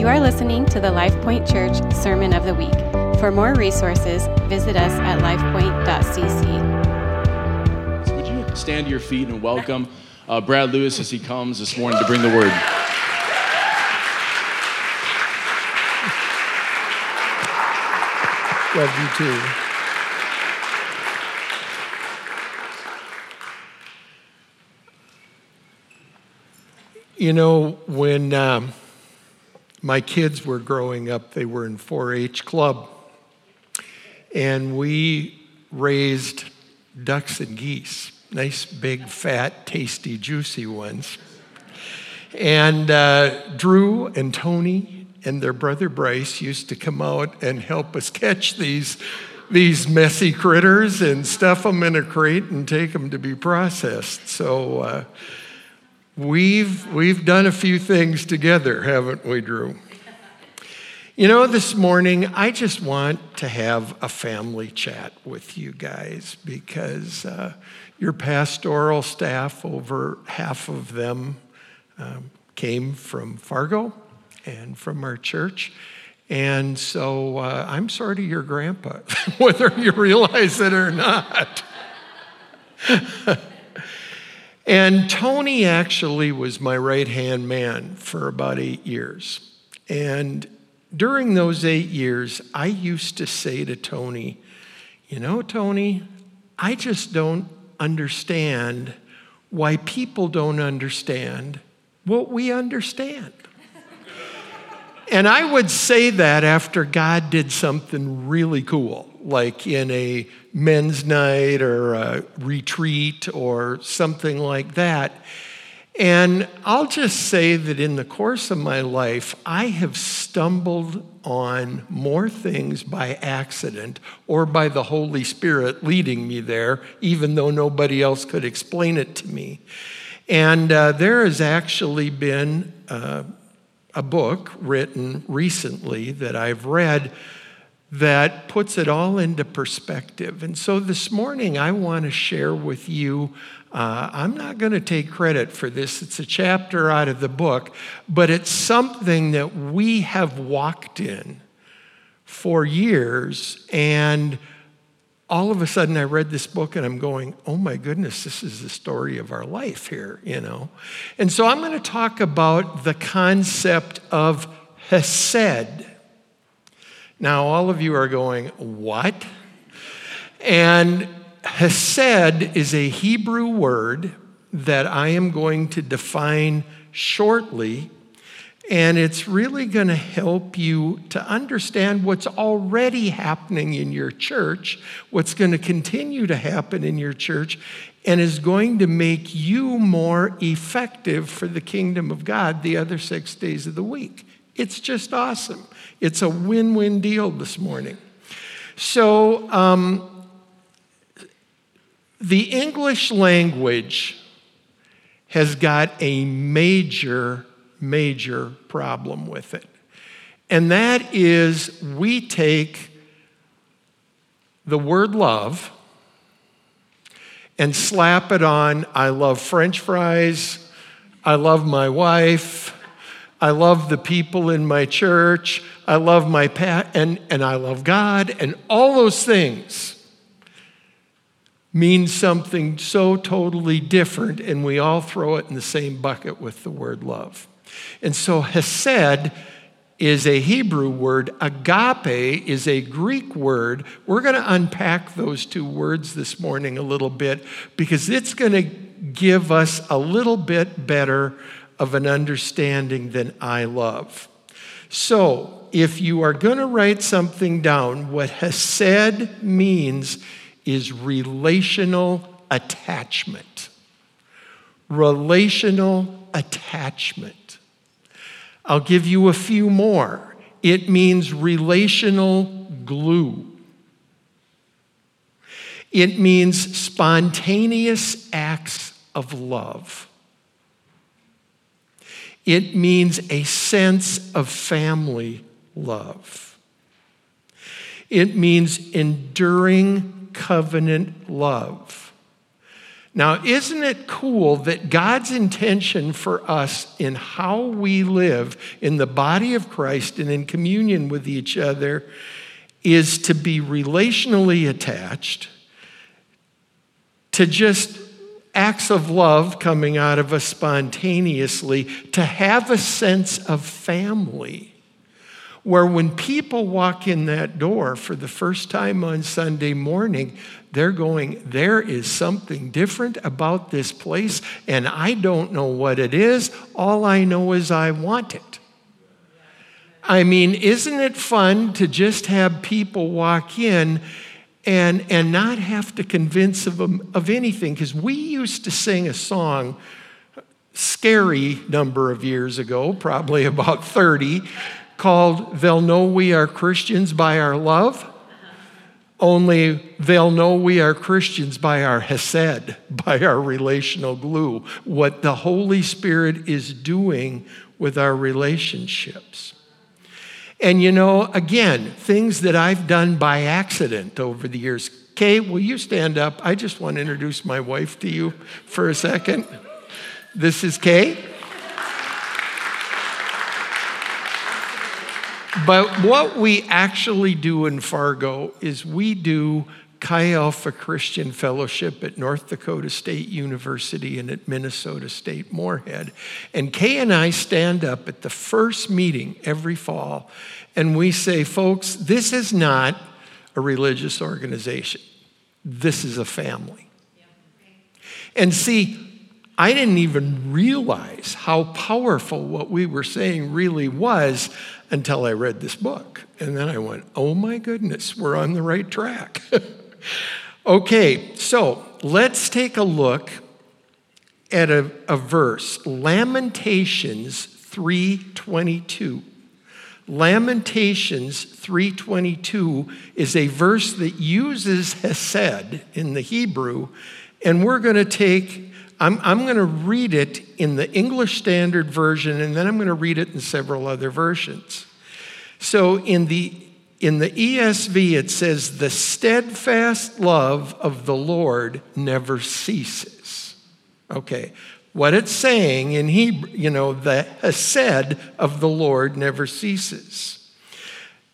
You are listening to the LifePoint Church Sermon of the Week. For more resources, visit us at lifepoint.cc. So would you stand to your feet and welcome uh, Brad Lewis as he comes this morning to bring the word? Love you too. You know, when um, my kids were growing up, they were in 4 H Club, and we raised ducks and geese nice, big, fat, tasty, juicy ones. And uh, Drew and Tony and their brother Bryce used to come out and help us catch these, these messy critters and stuff them in a crate and take them to be processed. So uh, we've, we've done a few things together, haven't we, Drew? You know, this morning, I just want to have a family chat with you guys because uh, your pastoral staff, over half of them um, came from Fargo and from our church. And so uh, I'm sort of your grandpa, whether you realize it or not. and Tony actually was my right hand man for about eight years. And during those eight years, I used to say to Tony, You know, Tony, I just don't understand why people don't understand what we understand. and I would say that after God did something really cool, like in a men's night or a retreat or something like that. And I'll just say that in the course of my life, I have stumbled on more things by accident or by the Holy Spirit leading me there, even though nobody else could explain it to me. And uh, there has actually been uh, a book written recently that I've read that puts it all into perspective. And so this morning, I want to share with you uh, I'm not going to take credit for this. It's a chapter out of the book, but it's something that we have walked in for years. And all of a sudden, I read this book and I'm going, oh my goodness, this is the story of our life here, you know? And so I'm going to talk about the concept of Hesed. Now, all of you are going, what? And Hesed is a Hebrew word that I am going to define shortly, and it's really going to help you to understand what's already happening in your church, what's going to continue to happen in your church, and is going to make you more effective for the kingdom of God the other six days of the week. It's just awesome. It's a win win deal this morning. So, um, the English language has got a major, major problem with it. And that is we take the word love and slap it on I love French fries, I love my wife, I love the people in my church, I love my pet, and, and I love God, and all those things means something so totally different, and we all throw it in the same bucket with the word love. And so, Hesed is a Hebrew word, agape is a Greek word. We're going to unpack those two words this morning a little bit because it's going to give us a little bit better of an understanding than I love. So, if you are going to write something down, what Hesed means is relational attachment. Relational attachment. I'll give you a few more. It means relational glue. It means spontaneous acts of love. It means a sense of family love. It means enduring covenant love. Now, isn't it cool that God's intention for us in how we live in the body of Christ and in communion with each other is to be relationally attached, to just acts of love coming out of us spontaneously, to have a sense of family. Where when people walk in that door for the first time on Sunday morning, they're going, There is something different about this place, and I don't know what it is. All I know is I want it. I mean, isn't it fun to just have people walk in and, and not have to convince of, um, of anything? Because we used to sing a song, scary number of years ago, probably about 30, called They'll Know We Are Christians by Our Love. Only they'll know we are Christians by our Hesed, by our relational glue, what the Holy Spirit is doing with our relationships. And you know, again, things that I've done by accident over the years. Kay, will you stand up? I just want to introduce my wife to you for a second. This is Kay. But what we actually do in Fargo is we do Chi Alpha Christian Fellowship at North Dakota State University and at Minnesota State Moorhead. And Kay and I stand up at the first meeting every fall and we say, folks, this is not a religious organization, this is a family. And see, I didn't even realize how powerful what we were saying really was until I read this book. And then I went, oh my goodness, we're on the right track. okay, so let's take a look at a, a verse. Lamentations 322 lamentations 322 is a verse that uses hesed in the hebrew and we're going to take i'm, I'm going to read it in the english standard version and then i'm going to read it in several other versions. So in the in the ESV, it says, The steadfast love of the Lord never ceases. Okay. What it's saying in Hebrew, you know, the Hesed of the Lord never ceases.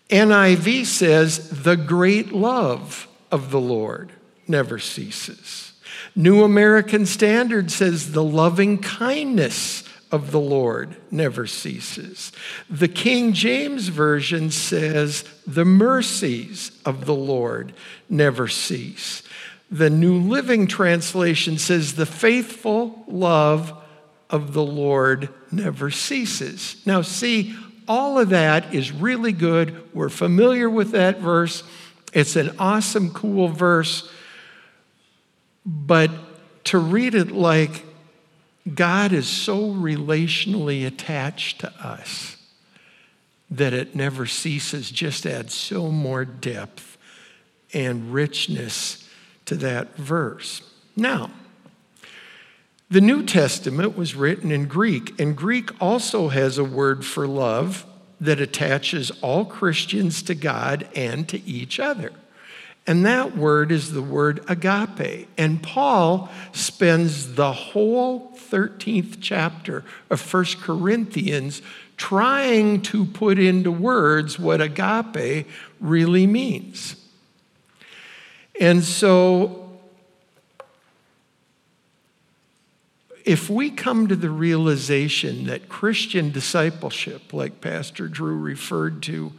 NIV says, The great love of the Lord never ceases. New American Standard says, The loving kindness of the Lord never ceases. The King James Version says, The mercies of the Lord never cease. The New Living Translation says, The faithful love of the Lord never ceases. Now, see, all of that is really good. We're familiar with that verse. It's an awesome, cool verse. But to read it like God is so relationally attached to us that it never ceases, just adds so more depth and richness to that verse. Now, the New Testament was written in Greek, and Greek also has a word for love that attaches all Christians to God and to each other. And that word is the word agape. And Paul spends the whole 13th chapter of First Corinthians trying to put into words what agape really means. And so, if we come to the realization that Christian discipleship, like Pastor Drew referred to,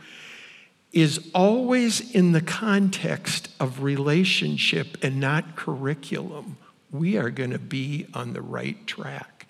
is always in the context of relationship and not curriculum, we are going to be on the right track.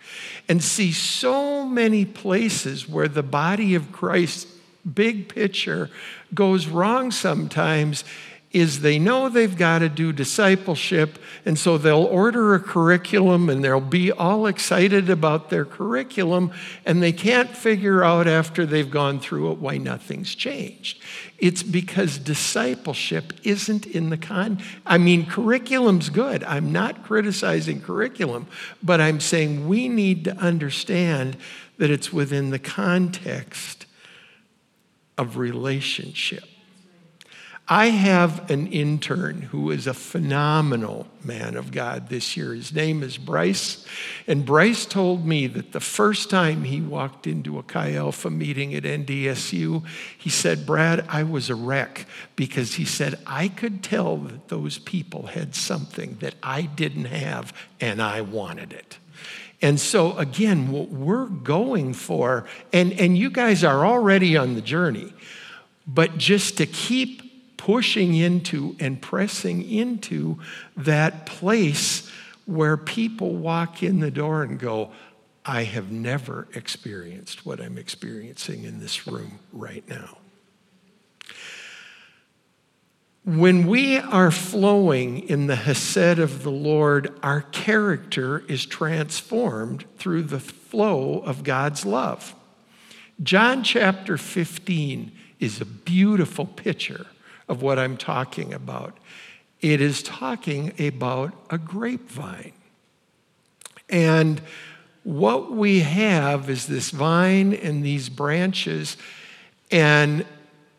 And see so many places where the body of Christ, big picture, goes wrong sometimes is they know they've got to do discipleship, and so they'll order a curriculum and they'll be all excited about their curriculum, and they can't figure out after they've gone through it why nothing's changed. It's because discipleship isn't in the con. I mean, curriculum's good. I'm not criticizing curriculum, but I'm saying we need to understand that it's within the context of relationship. I have an intern who is a phenomenal man of God this year. His name is Bryce. And Bryce told me that the first time he walked into a Chi Alpha meeting at NDSU, he said, Brad, I was a wreck because he said, I could tell that those people had something that I didn't have and I wanted it. And so, again, what we're going for, and, and you guys are already on the journey, but just to keep pushing into and pressing into that place where people walk in the door and go, I have never experienced what I'm experiencing in this room right now. When we are flowing in the Hesed of the Lord, our character is transformed through the flow of God's love. John chapter 15 is a beautiful picture of what I'm talking about. It is talking about a grapevine. And what we have is this vine and these branches, and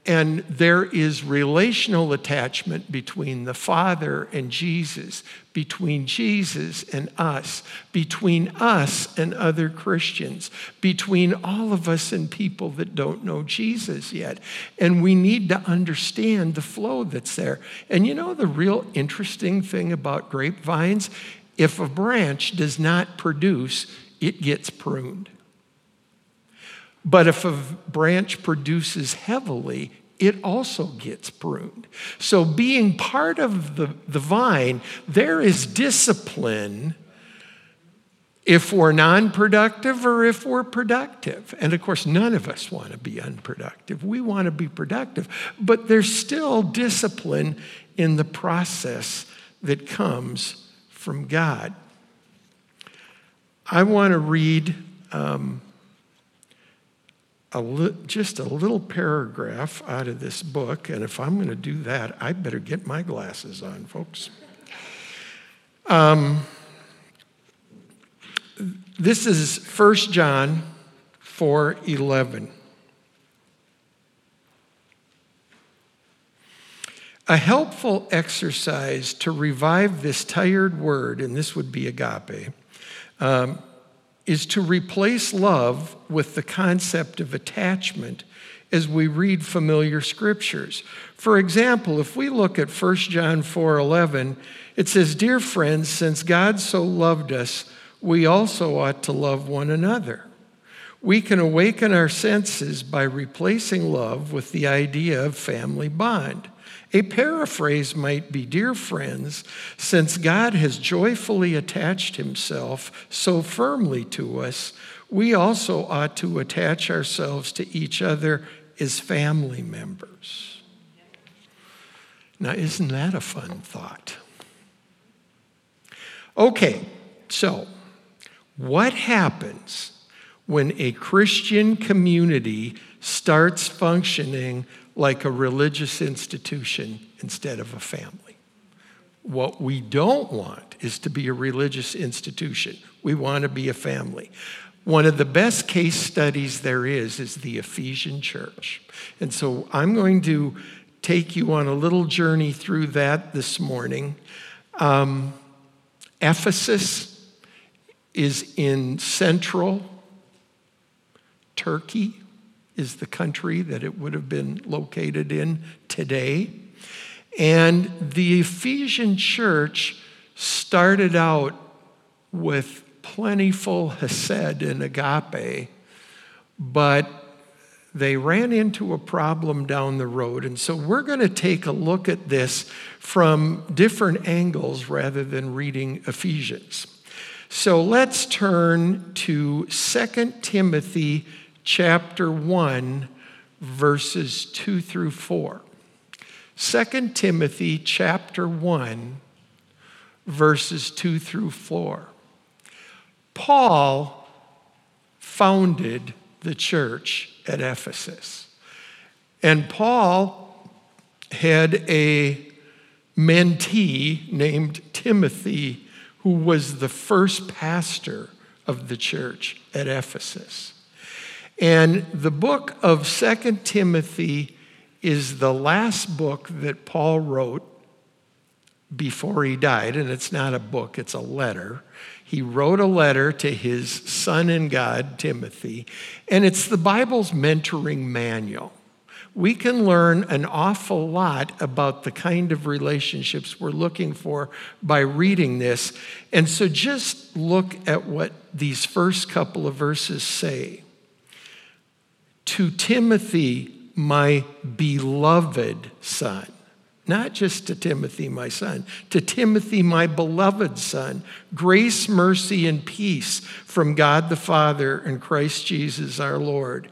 and there is relational attachment between the Father and Jesus, between Jesus and us, between us and other Christians, between all of us and people that don't know Jesus yet. And we need to understand the flow that's there. And you know the real interesting thing about grapevines? If a branch does not produce, it gets pruned. But if a branch produces heavily, it also gets pruned. So, being part of the, the vine, there is discipline if we're non productive or if we're productive. And of course, none of us want to be unproductive. We want to be productive. But there's still discipline in the process that comes from God. I want to read. Um, a li- just a little paragraph out of this book, and if I'm going to do that, I better get my glasses on, folks. Um, this is 1 John 4:11. A helpful exercise to revive this tired word, and this would be agape, um, is to replace love with the concept of attachment as we read familiar scriptures. For example, if we look at 1 John 4:11, it says, "Dear friends, since God so loved us, we also ought to love one another." We can awaken our senses by replacing love with the idea of family bond. A paraphrase might be Dear friends, since God has joyfully attached himself so firmly to us, we also ought to attach ourselves to each other as family members. Now, isn't that a fun thought? Okay, so what happens when a Christian community starts functioning like a religious institution instead of a family. What we don't want is to be a religious institution. We want to be a family. One of the best case studies there is is the Ephesian church. And so I'm going to take you on a little journey through that this morning. Um, Ephesus is in central Turkey is the country that it would have been located in today. And the Ephesian church started out with plentiful hesed and agape, but they ran into a problem down the road. And so we're going to take a look at this from different angles rather than reading Ephesians. So let's turn to 2 Timothy chapter 1, verses 2 through 4. 2 Timothy chapter 1, verses 2 through 4. Paul founded the church at Ephesus. And Paul had a mentee named Timothy, who was the first pastor of the church at Ephesus. And the book of Second Timothy is the last book that Paul wrote before he died, and it's not a book, it's a letter. He wrote a letter to his son in God, Timothy, and it's the Bible's mentoring manual. We can learn an awful lot about the kind of relationships we're looking for by reading this. And so just look at what these first couple of verses say. To Timothy, my beloved son not just to Timothy, my son, to Timothy, my beloved son, grace, mercy, and peace from God the Father and Christ Jesus our Lord.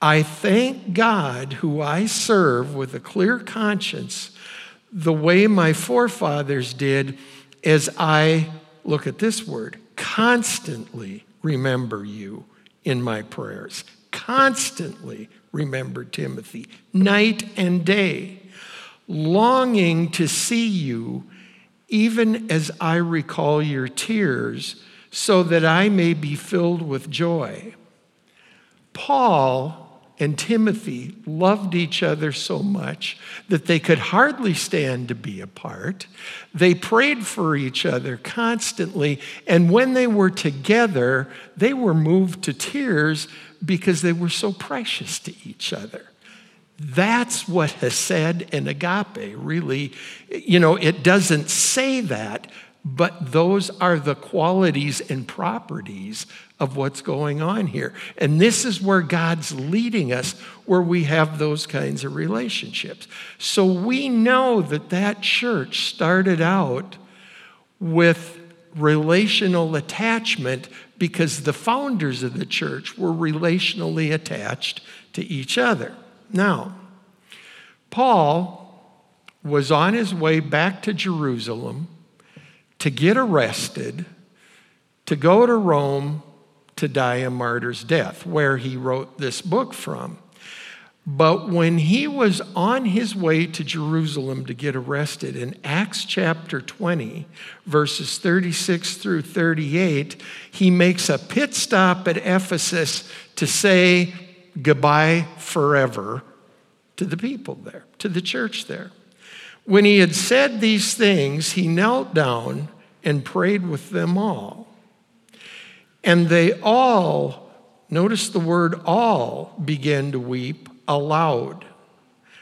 I thank God, who I serve with a clear conscience, the way my forefathers did, as I, look at this word, constantly remember you in my prayers. Constantly remember Timothy, night and day longing to see you, even as I recall your tears, so that I may be filled with joy. Paul and Timothy loved each other so much that they could hardly stand to be apart. They prayed for each other constantly, and when they were together, they were moved to tears because they were so precious to each other. That's what Hesed and agape really, you know, it doesn't say that, but those are the qualities and properties of what's going on here. And this is where God's leading us, where we have those kinds of relationships. So we know that that church started out with relational attachment because the founders of the church were relationally attached to each other. Now, Paul was on his way back to Jerusalem to get arrested, to go to Rome to die a martyr's death, where he wrote this book from. But when he was on his way to Jerusalem to get arrested, in Acts chapter 20, verses 36 through 38, he makes a pit stop at Ephesus to say goodbye forever to the people there, to the church there. When he had said these things, he knelt down and prayed with them all. And they all, notice the word all, began to weep aloud.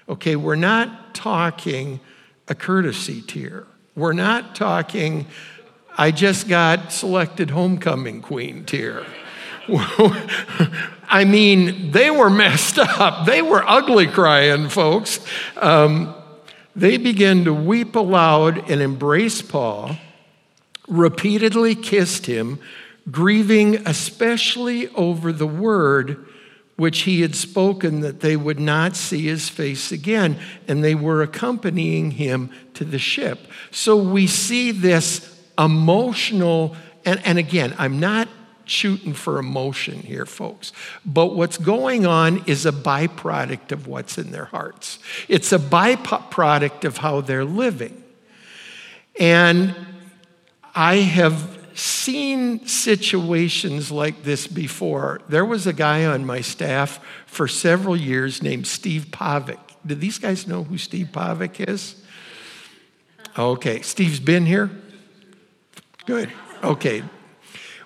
Okay, we're not talking a courtesy tear. We're not talking, I just got selected homecoming queen tear. I mean, they were messed up. They were ugly crying, folks. Um, they began to weep aloud and embrace Paul, repeatedly kissed him, grieving especially over the word which he had spoken that they would not see his face again. And they were accompanying him to the ship. So we see this emotional, and, and again, I'm not shooting for emotion here, folks. But what's going on is a byproduct of what's in their hearts, it's a byproduct of how they're living. And I have seen situations like this before. There was a guy on my staff for several years named Steve Pavic. Do these guys know who Steve Pavic is? Okay, Steve's been here? Good. Okay,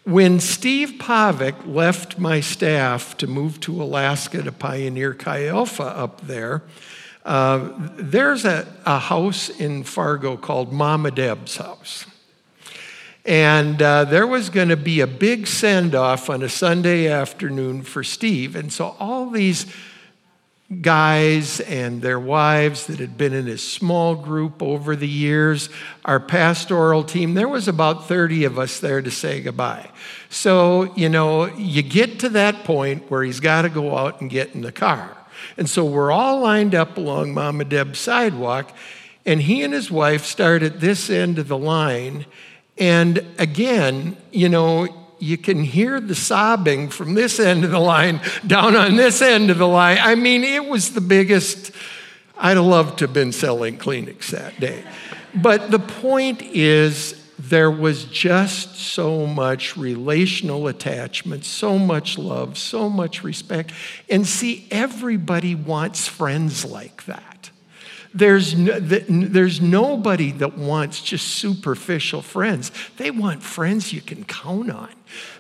when Steve Pavic left my staff to move to Alaska to pioneer Chi Alpha up there, uh, there's a, a, house in Fargo called Mama Deb's house. And uh, there was going to be a big send off on a Sunday afternoon for Steve. And so all these guys and their wives that had been in his small group over the years, our pastoral team, there was about 30 of us there to say goodbye. So, you know, you get to that point where he's got to go out and get in the car. And so we're all lined up along Mama Deb's sidewalk, and he and his wife start at this end of the line. And again, you know, you can hear the sobbing from this end of the line down on this end of the line. I mean, it was the biggest. I'd have loved to have been selling Kleenex that day. But the point is there was just so much relational attachment, so much love, so much respect. And see, everybody wants friends like that. There's, no, there's nobody that wants just superficial friends. They want friends you can count on.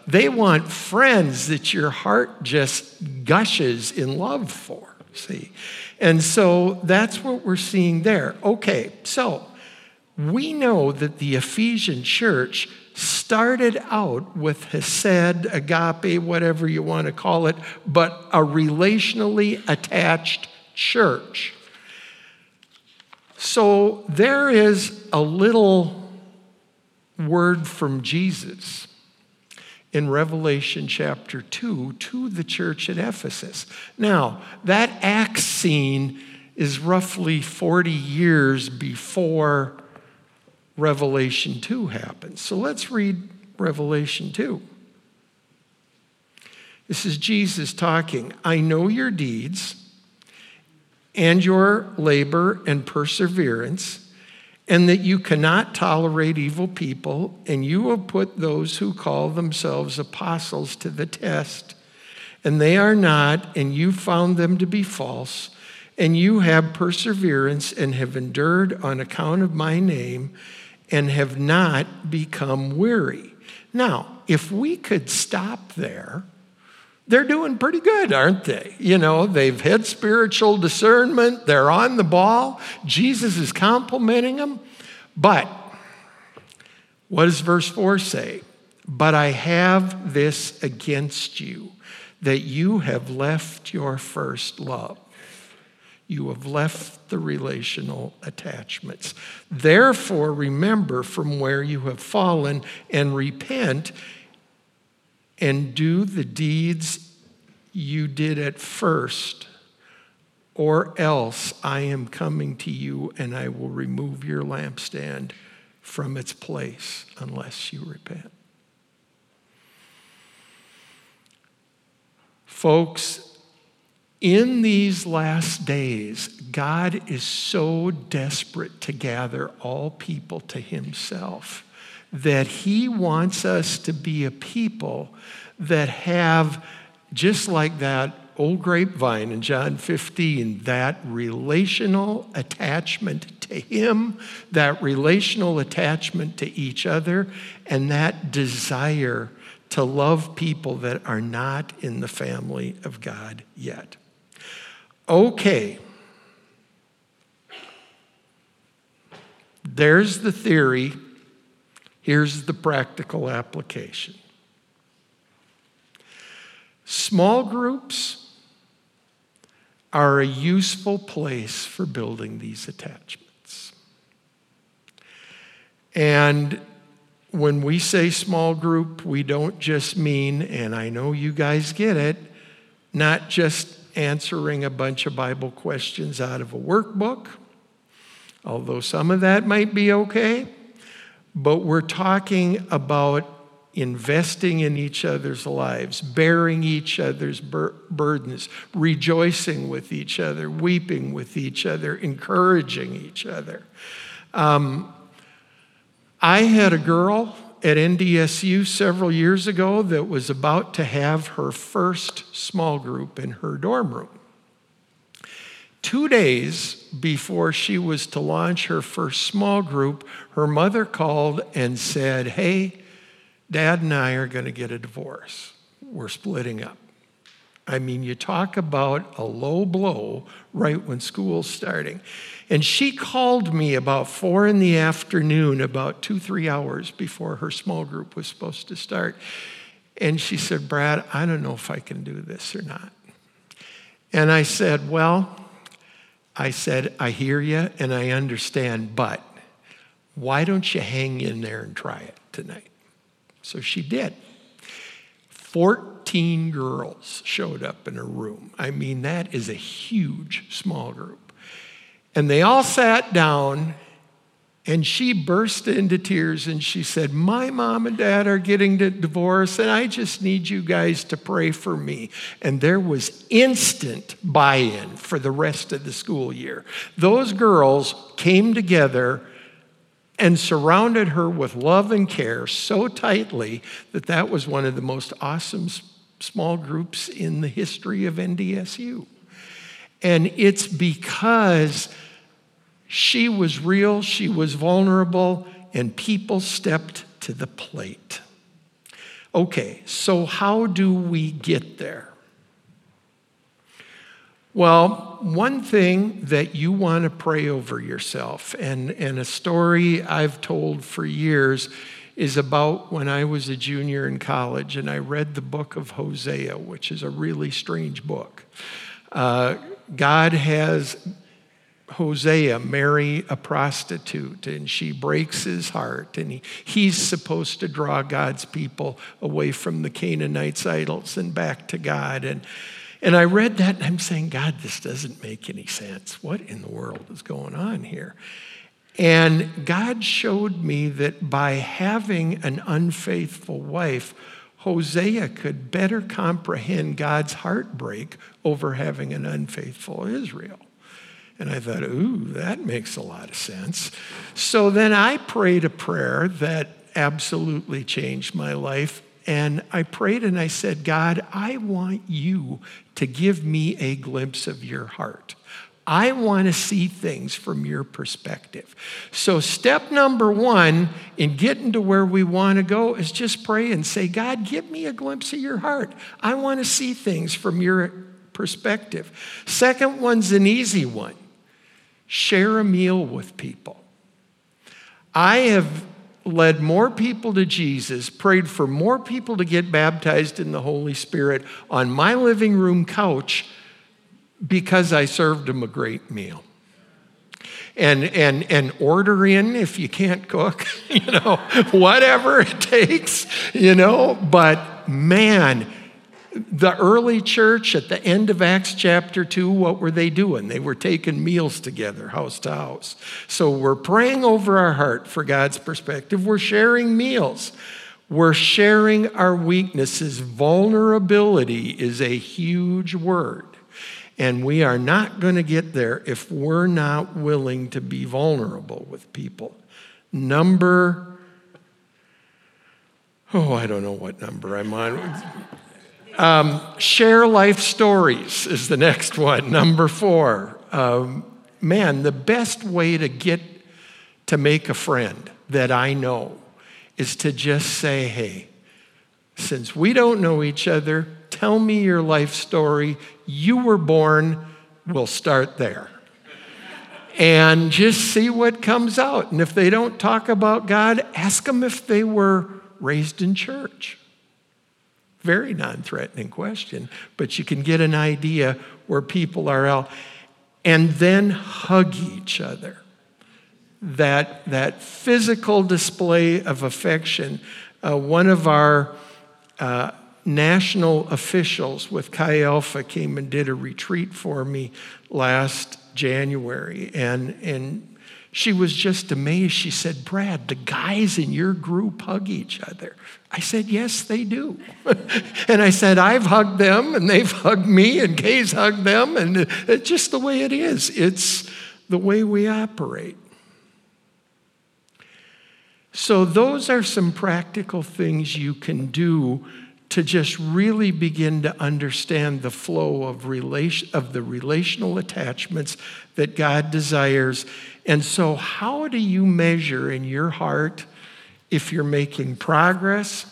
They want friends that your heart just gushes in love for, see? And so that's what we're seeing there. Okay, so we know that the Ephesian church started out with Hesed, agape, whatever you want to call it, but a relationally attached church. So there is a little word from Jesus in Revelation chapter 2 to the church at Ephesus. Now, that Acts scene is roughly 40 years before Revelation 2 happens. So let's read Revelation 2. This is Jesus talking. I know your deeds and your labor and perseverance, and that you cannot tolerate evil people, and you have put those who call themselves apostles to the test, and they are not, and you found them to be false, and you have perseverance and have endured on account of my name, and have not become weary. Now, if we could stop there, they're doing pretty good, aren't they? You know, they've had spiritual discernment, they're on the ball, Jesus is complimenting them. But what does verse 4 say? But I have this against you, that you have left your first love. You have left the relational attachments. Therefore, remember from where you have fallen and repent and do the deeds you did at first, or else I am coming to you and I will remove your lampstand from its place unless you repent. Folks, in these last days, God is so desperate to gather all people to Himself that he wants us to be a people that have, just like that old grapevine in John 15, that relational attachment to him, that relational attachment to each other, and that desire to love people that are not in the family of God yet. Okay. There's the theory Here's the practical application small groups are a useful place for building these attachments. And when we say small group, we don't just mean, and I know you guys get it, not just answering a bunch of Bible questions out of a workbook, although some of that might be okay but we're talking about investing in each other's lives, bearing each other's bur- burdens, rejoicing with each other, weeping with each other, encouraging each other. Um, I had a girl at NDSU several years ago that was about to have her first small group in her dorm room. Two days before she was to launch her first small group, her mother called and said, Hey, dad and I are going to get a divorce. We're splitting up. I mean, you talk about a low blow right when school's starting. And she called me about four in the afternoon, about two, three hours before her small group was supposed to start. And she said, Brad, I don't know if I can do this or not. And I said, Well, I said, I hear you and I understand, but why don't you hang in there and try it tonight? So she did. 14 girls showed up in her room. I mean, that is a huge small group. And they all sat down and she burst into tears and she said, My mom and dad are getting a divorce, and I just need you guys to pray for me. And there was instant buy in for the rest of the school year. Those girls came together and surrounded her with love and care so tightly that that was one of the most awesome small groups in the history of NDSU. And it's because she was real, she was vulnerable, and people stepped to the plate. Okay, so how do we get there? Well, one thing that you want to pray over yourself, and, and a story I've told for years is about when I was a junior in college and I read the book of Hosea, which is a really strange book. Uh, God has Hosea marry a prostitute and she breaks his heart and he, he's supposed to draw God's people away from the Canaanites' idols and back to God. And, and I read that and I'm saying, God, this doesn't make any sense. What in the world is going on here? And God showed me that by having an unfaithful wife, Hosea could better comprehend God's heartbreak over having an unfaithful Israel. And I thought, ooh, that makes a lot of sense. So then I prayed a prayer that absolutely changed my life. And I prayed and I said, God, I want you to give me a glimpse of your heart. I want to see things from your perspective. So, step number one in getting to where we want to go is just pray and say, God, give me a glimpse of your heart. I want to see things from your perspective. Second one's an easy one share a meal with people. I have led more people to Jesus, prayed for more people to get baptized in the Holy Spirit on my living room couch because I served them a great meal. And, and, and order in if you can't cook, you know, whatever it takes, you know. But man, the early church at the end of Acts chapter 2, what were they doing? They were taking meals together, house to house. So we're praying over our heart for God's perspective. We're sharing meals. We're sharing our weaknesses. Vulnerability is a huge word. And we are not going to get there if we're not willing to be vulnerable with people. Number, oh, I don't know what number I'm on. Um, share life stories is the next one. Number four. Um, man, the best way to get to make a friend that I know is to just say, hey, since we don't know each other, tell me your life story. You were born, we'll start there. and just see what comes out. And if they don't talk about God, ask them if they were raised in church. Very non threatening question, but you can get an idea where people are out. And then hug each other. That, that physical display of affection. Uh, one of our uh, national officials with Chi Alpha came and did a retreat for me last January. And, and she was just amazed. She said, Brad, the guys in your group hug each other. I said, Yes, they do. and I said, I've hugged them, and they've hugged me, and Kay's hugged them, and it's just the way it is. It's the way we operate. So, those are some practical things you can do to just really begin to understand the flow of, relation, of the relational attachments that God desires. And so, how do you measure in your heart if you're making progress?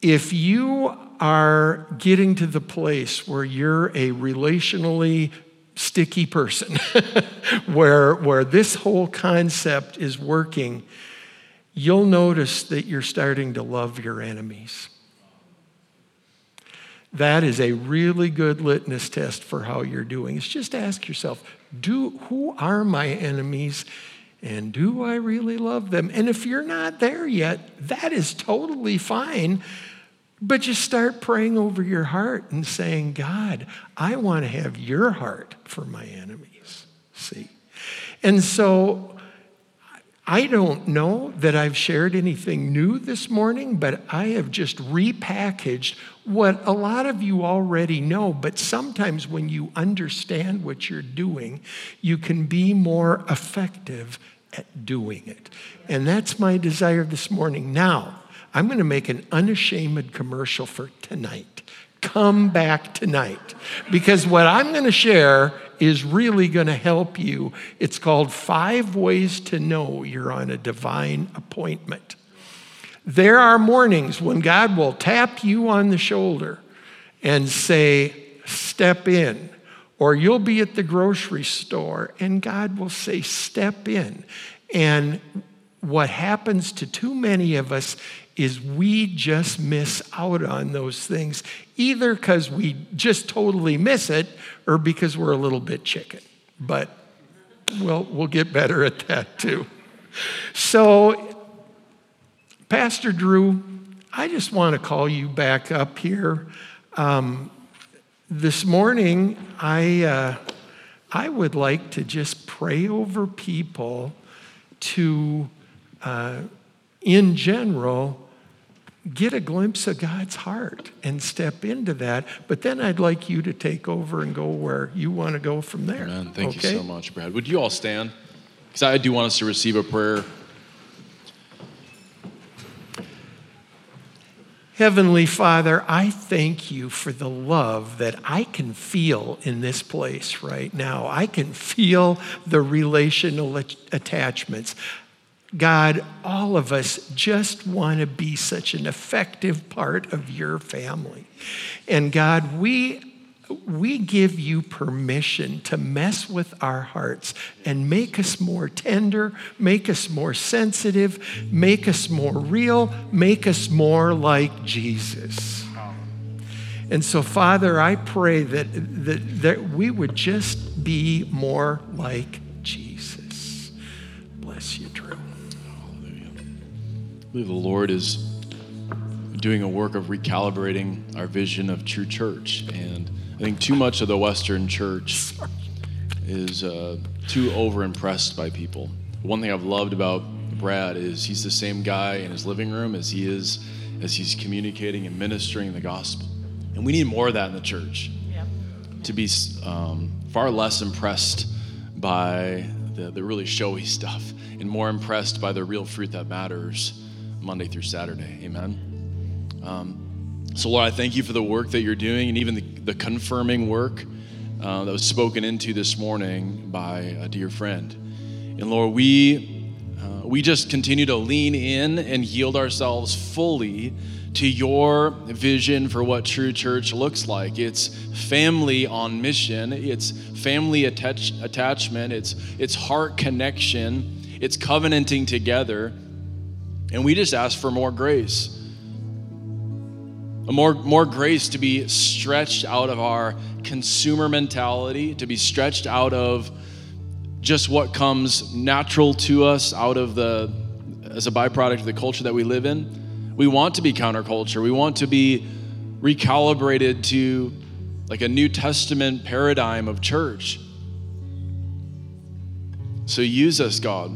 If you are getting to the place where you're a relationally sticky person, where, where this whole concept is working, you'll notice that you're starting to love your enemies. That is a really good litmus test for how you're doing. It's just ask yourself, do who are my enemies and do I really love them? And if you're not there yet, that is totally fine. But just start praying over your heart and saying, God, I want to have your heart for my enemies. See? And so I don't know that I've shared anything new this morning, but I have just repackaged what a lot of you already know. But sometimes when you understand what you're doing, you can be more effective at doing it. And that's my desire this morning. Now, I'm going to make an unashamed commercial for tonight. Come back tonight. Because what I'm going to share is really going to help you. It's called Five Ways to Know You're on a Divine Appointment. There are mornings when God will tap you on the shoulder and say, Step in. Or you'll be at the grocery store and God will say, Step in. And what happens to too many of us is we just miss out on those things, either because we just totally miss it or because we're a little bit chicken. But we'll, we'll get better at that too. So, Pastor Drew, I just want to call you back up here. Um, this morning, I, uh, I would like to just pray over people to, uh, in general, get a glimpse of God's heart and step into that. But then I'd like you to take over and go where you want to go from there. Amen. Thank okay? you so much, Brad. Would you all stand? Because I do want us to receive a prayer. Heavenly Father, I thank you for the love that I can feel in this place right now. I can feel the relational attachments. God, all of us just want to be such an effective part of your family. And God, we we give you permission to mess with our hearts and make us more tender, make us more sensitive, make us more real, make us more like Jesus. And so, Father, I pray that, that, that we would just be more like Jesus. Bless you, Drew. Believe the Lord is doing a work of recalibrating our vision of true church. And I think too much of the Western church is uh, too overimpressed by people. One thing I've loved about Brad is he's the same guy in his living room as he is as he's communicating and ministering the gospel. And we need more of that in the church. Yep. To be um, far less impressed by the, the really showy stuff and more impressed by the real fruit that matters Monday through Saturday. Amen. Um, so, Lord, I thank you for the work that you're doing and even the, the confirming work uh, that was spoken into this morning by a dear friend. And Lord, we, uh, we just continue to lean in and yield ourselves fully to your vision for what true church looks like. It's family on mission, it's family attach- attachment, it's, it's heart connection, it's covenanting together. And we just ask for more grace. More, more grace to be stretched out of our consumer mentality, to be stretched out of just what comes natural to us out of the as a byproduct of the culture that we live in. We want to be counterculture. We want to be recalibrated to like a New Testament paradigm of church. So use us, God.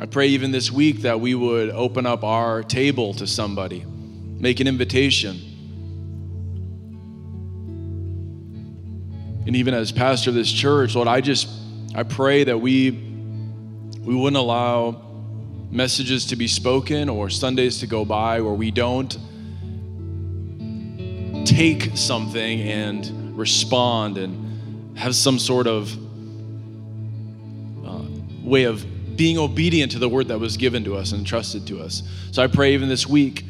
I pray even this week that we would open up our table to somebody, make an invitation. And even as pastor of this church, Lord, I just I pray that we we wouldn't allow messages to be spoken or Sundays to go by where we don't take something and respond and have some sort of uh, way of being obedient to the word that was given to us and entrusted to us. So I pray even this week,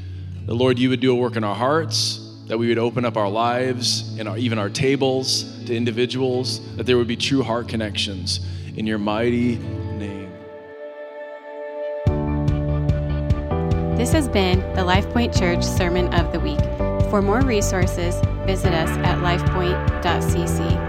the Lord, you would do a work in our hearts, that we would open up our lives and our, even our tables to individuals, that there would be true heart connections in your mighty name. This has been the LifePoint Church Sermon of the Week. For more resources, visit us at lifepoint.cc.